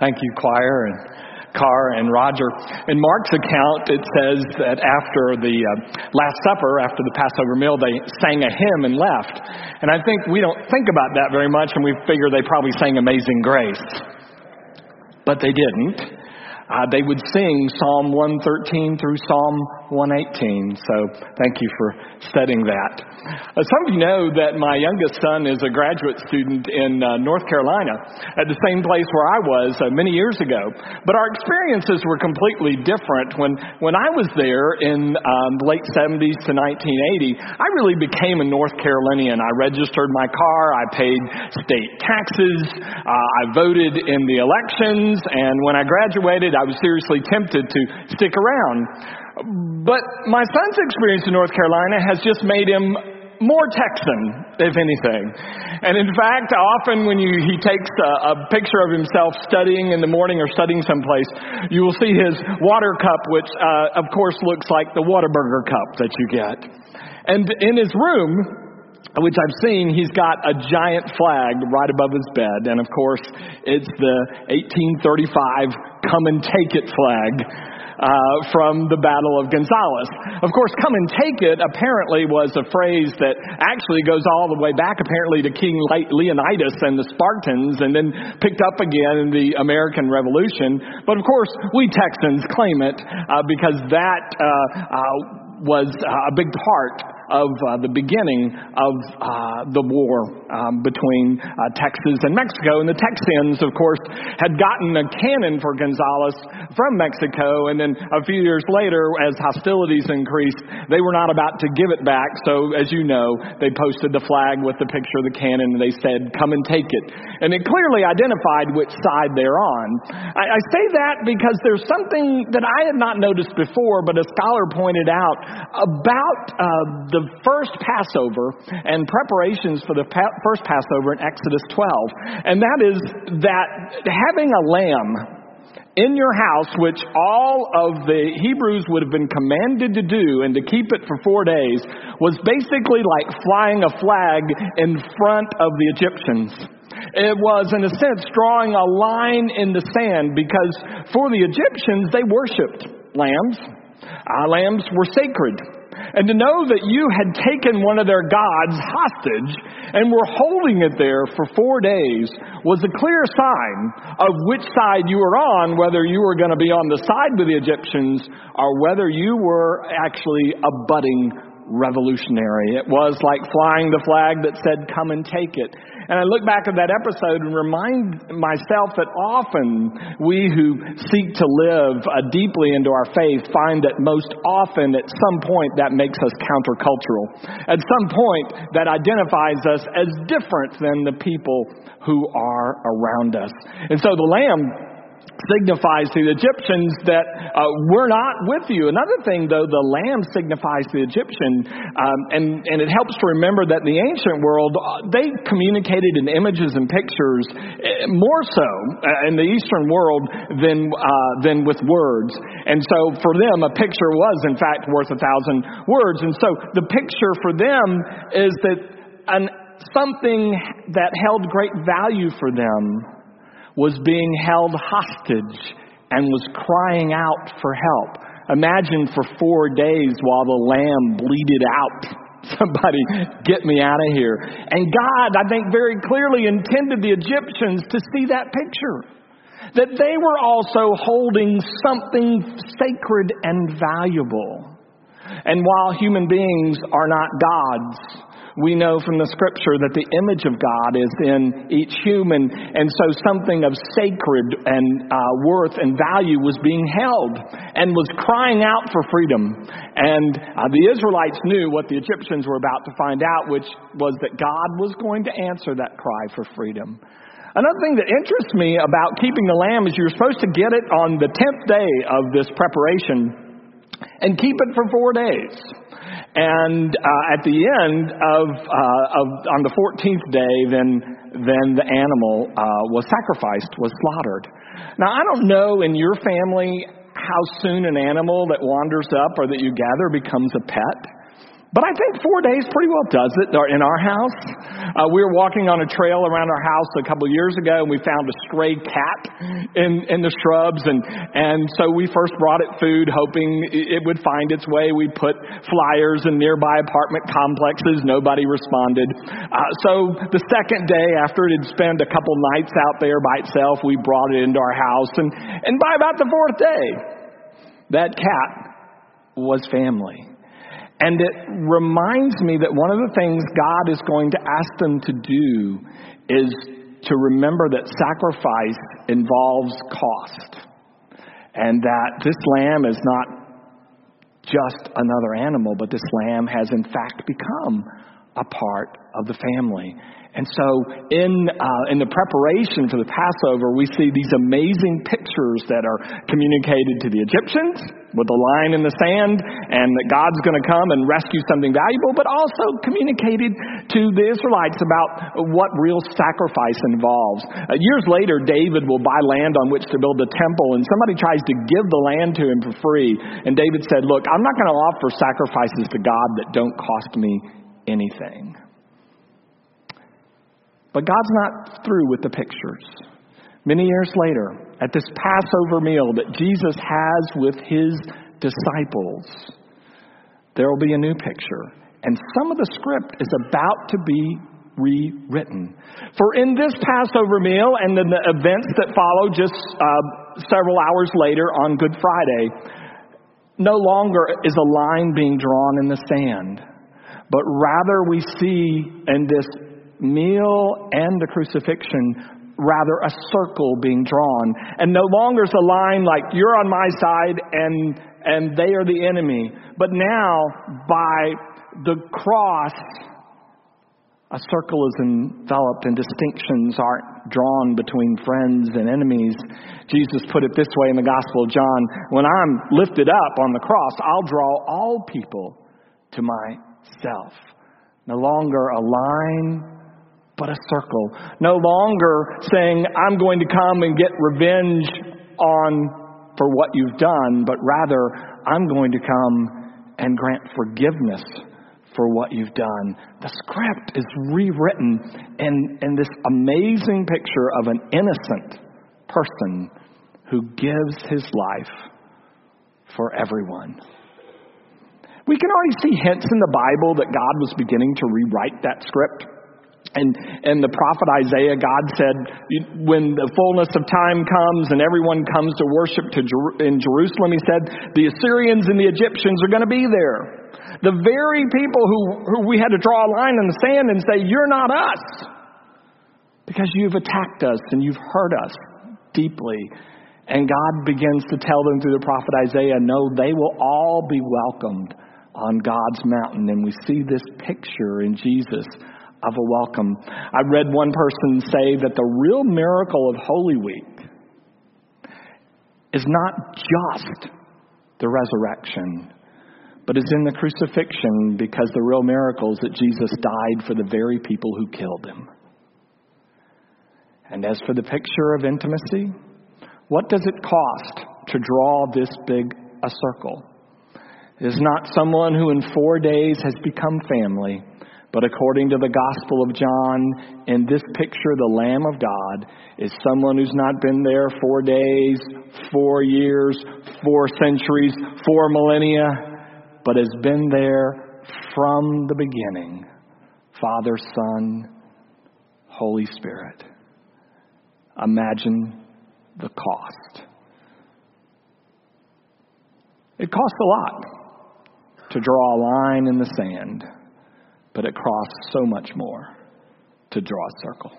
Thank you, choir and Carr and Roger. In Mark's account, it says that after the uh, Last Supper, after the Passover meal, they sang a hymn and left. And I think we don't think about that very much, and we figure they probably sang Amazing Grace. But they didn't. Uh, they would sing Psalm 113 through Psalm 118. So thank you for studying that. Uh, some of you know that my youngest son is a graduate student in uh, North Carolina at the same place where I was uh, many years ago. But our experiences were completely different. When, when I was there in um, the late 70s to 1980, I really became a North Carolinian. I registered my car, I paid state taxes, uh, I voted in the elections, and when I graduated, I was seriously tempted to stick around. But my son's experience in North Carolina has just made him more Texan, if anything. And in fact, often when you, he takes a, a picture of himself studying in the morning or studying someplace, you will see his water cup, which uh, of course looks like the Whataburger cup that you get. And in his room, which I've seen, he's got a giant flag right above his bed. And of course, it's the 1835 come and take it flag uh, from the Battle of Gonzales. Of course, come and take it apparently was a phrase that actually goes all the way back apparently to King Leonidas and the Spartans and then picked up again in the American Revolution. But of course, we Texans claim it uh, because that uh, uh was a big part of uh, the beginning of uh, the war um, between uh, Texas and Mexico. And the Texans, of course, had gotten a cannon for Gonzales from Mexico. And then a few years later, as hostilities increased, they were not about to give it back. So, as you know, they posted the flag with the picture of the cannon and they said, Come and take it. And it clearly identified which side they're on. I, I say that because there's something that I had not noticed before, but a scholar pointed out about uh, the the first Passover and preparations for the pa- first Passover in Exodus 12. And that is that having a lamb in your house, which all of the Hebrews would have been commanded to do and to keep it for four days, was basically like flying a flag in front of the Egyptians. It was, in a sense, drawing a line in the sand because for the Egyptians, they worshiped lambs. Uh, lambs were sacred. And to know that you had taken one of their gods hostage and were holding it there for four days was a clear sign of which side you were on, whether you were going to be on the side with the Egyptians or whether you were actually a budding revolutionary. It was like flying the flag that said, Come and take it. And I look back at that episode and remind myself that often we who seek to live uh, deeply into our faith find that most often at some point that makes us countercultural. At some point that identifies us as different than the people who are around us. And so the Lamb signifies to the Egyptians that uh, we're not with you. Another thing, though, the lamb signifies to the Egyptian, um, and, and it helps to remember that in the ancient world, uh, they communicated in images and pictures uh, more so uh, in the Eastern world than, uh, than with words. And so for them, a picture was, in fact, worth a thousand words. And so the picture for them is that an, something that held great value for them was being held hostage and was crying out for help. Imagine for four days while the lamb bleated out. Somebody get me out of here. And God, I think, very clearly intended the Egyptians to see that picture. That they were also holding something sacred and valuable. And while human beings are not gods, we know from the scripture that the image of God is in each human, and so something of sacred and uh, worth and value was being held and was crying out for freedom. And uh, the Israelites knew what the Egyptians were about to find out, which was that God was going to answer that cry for freedom. Another thing that interests me about keeping the lamb is you're supposed to get it on the 10th day of this preparation and keep it for four days. And uh, at the end of, uh, of, on the 14th day, then, then the animal uh, was sacrificed, was slaughtered. Now, I don't know in your family how soon an animal that wanders up or that you gather becomes a pet. But I think four days pretty well does it in our house. Uh, we were walking on a trail around our house a couple years ago, and we found a stray cat in in the shrubs, and and so we first brought it food, hoping it would find its way. We put flyers in nearby apartment complexes. Nobody responded. Uh, so the second day, after it had spent a couple nights out there by itself, we brought it into our house, and and by about the fourth day, that cat was family. And it reminds me that one of the things God is going to ask them to do is to remember that sacrifice involves cost. And that this lamb is not just another animal, but this lamb has in fact become a part of the family. And so, in, uh, in the preparation for the Passover, we see these amazing pictures that are communicated to the Egyptians with the line in the sand, and that God's going to come and rescue something valuable, but also communicated to the Israelites about what real sacrifice involves. Uh, years later, David will buy land on which to build a temple, and somebody tries to give the land to him for free. And David said, Look, I'm not going to offer sacrifices to God that don't cost me anything. But God's not through with the pictures. Many years later, at this Passover meal that Jesus has with his disciples, there will be a new picture. And some of the script is about to be rewritten. For in this Passover meal and then the events that follow just uh, several hours later on Good Friday, no longer is a line being drawn in the sand, but rather we see in this meal and the crucifixion, rather a circle being drawn. And no longer is a line like you're on my side and, and they are the enemy. But now, by the cross, a circle is enveloped and distinctions aren't drawn between friends and enemies. Jesus put it this way in the Gospel of John When I'm lifted up on the cross, I'll draw all people to myself. No longer a line but a circle. No longer saying, I'm going to come and get revenge on for what you've done, but rather, I'm going to come and grant forgiveness for what you've done. The script is rewritten in, in this amazing picture of an innocent person who gives his life for everyone. We can already see hints in the Bible that God was beginning to rewrite that script. And, and the prophet Isaiah, God said, when the fullness of time comes and everyone comes to worship to Jer- in Jerusalem, he said, the Assyrians and the Egyptians are going to be there. The very people who, who we had to draw a line in the sand and say, You're not us. Because you've attacked us and you've hurt us deeply. And God begins to tell them through the prophet Isaiah, No, they will all be welcomed on God's mountain. And we see this picture in Jesus of a welcome. I read one person say that the real miracle of Holy Week is not just the resurrection, but is in the crucifixion because the real miracle is that Jesus died for the very people who killed him. And as for the picture of intimacy, what does it cost to draw this big a circle? It is not someone who in four days has become family but according to the Gospel of John, in this picture, the Lamb of God is someone who's not been there four days, four years, four centuries, four millennia, but has been there from the beginning. Father, Son, Holy Spirit. Imagine the cost. It costs a lot to draw a line in the sand but it costs so much more to draw a circle.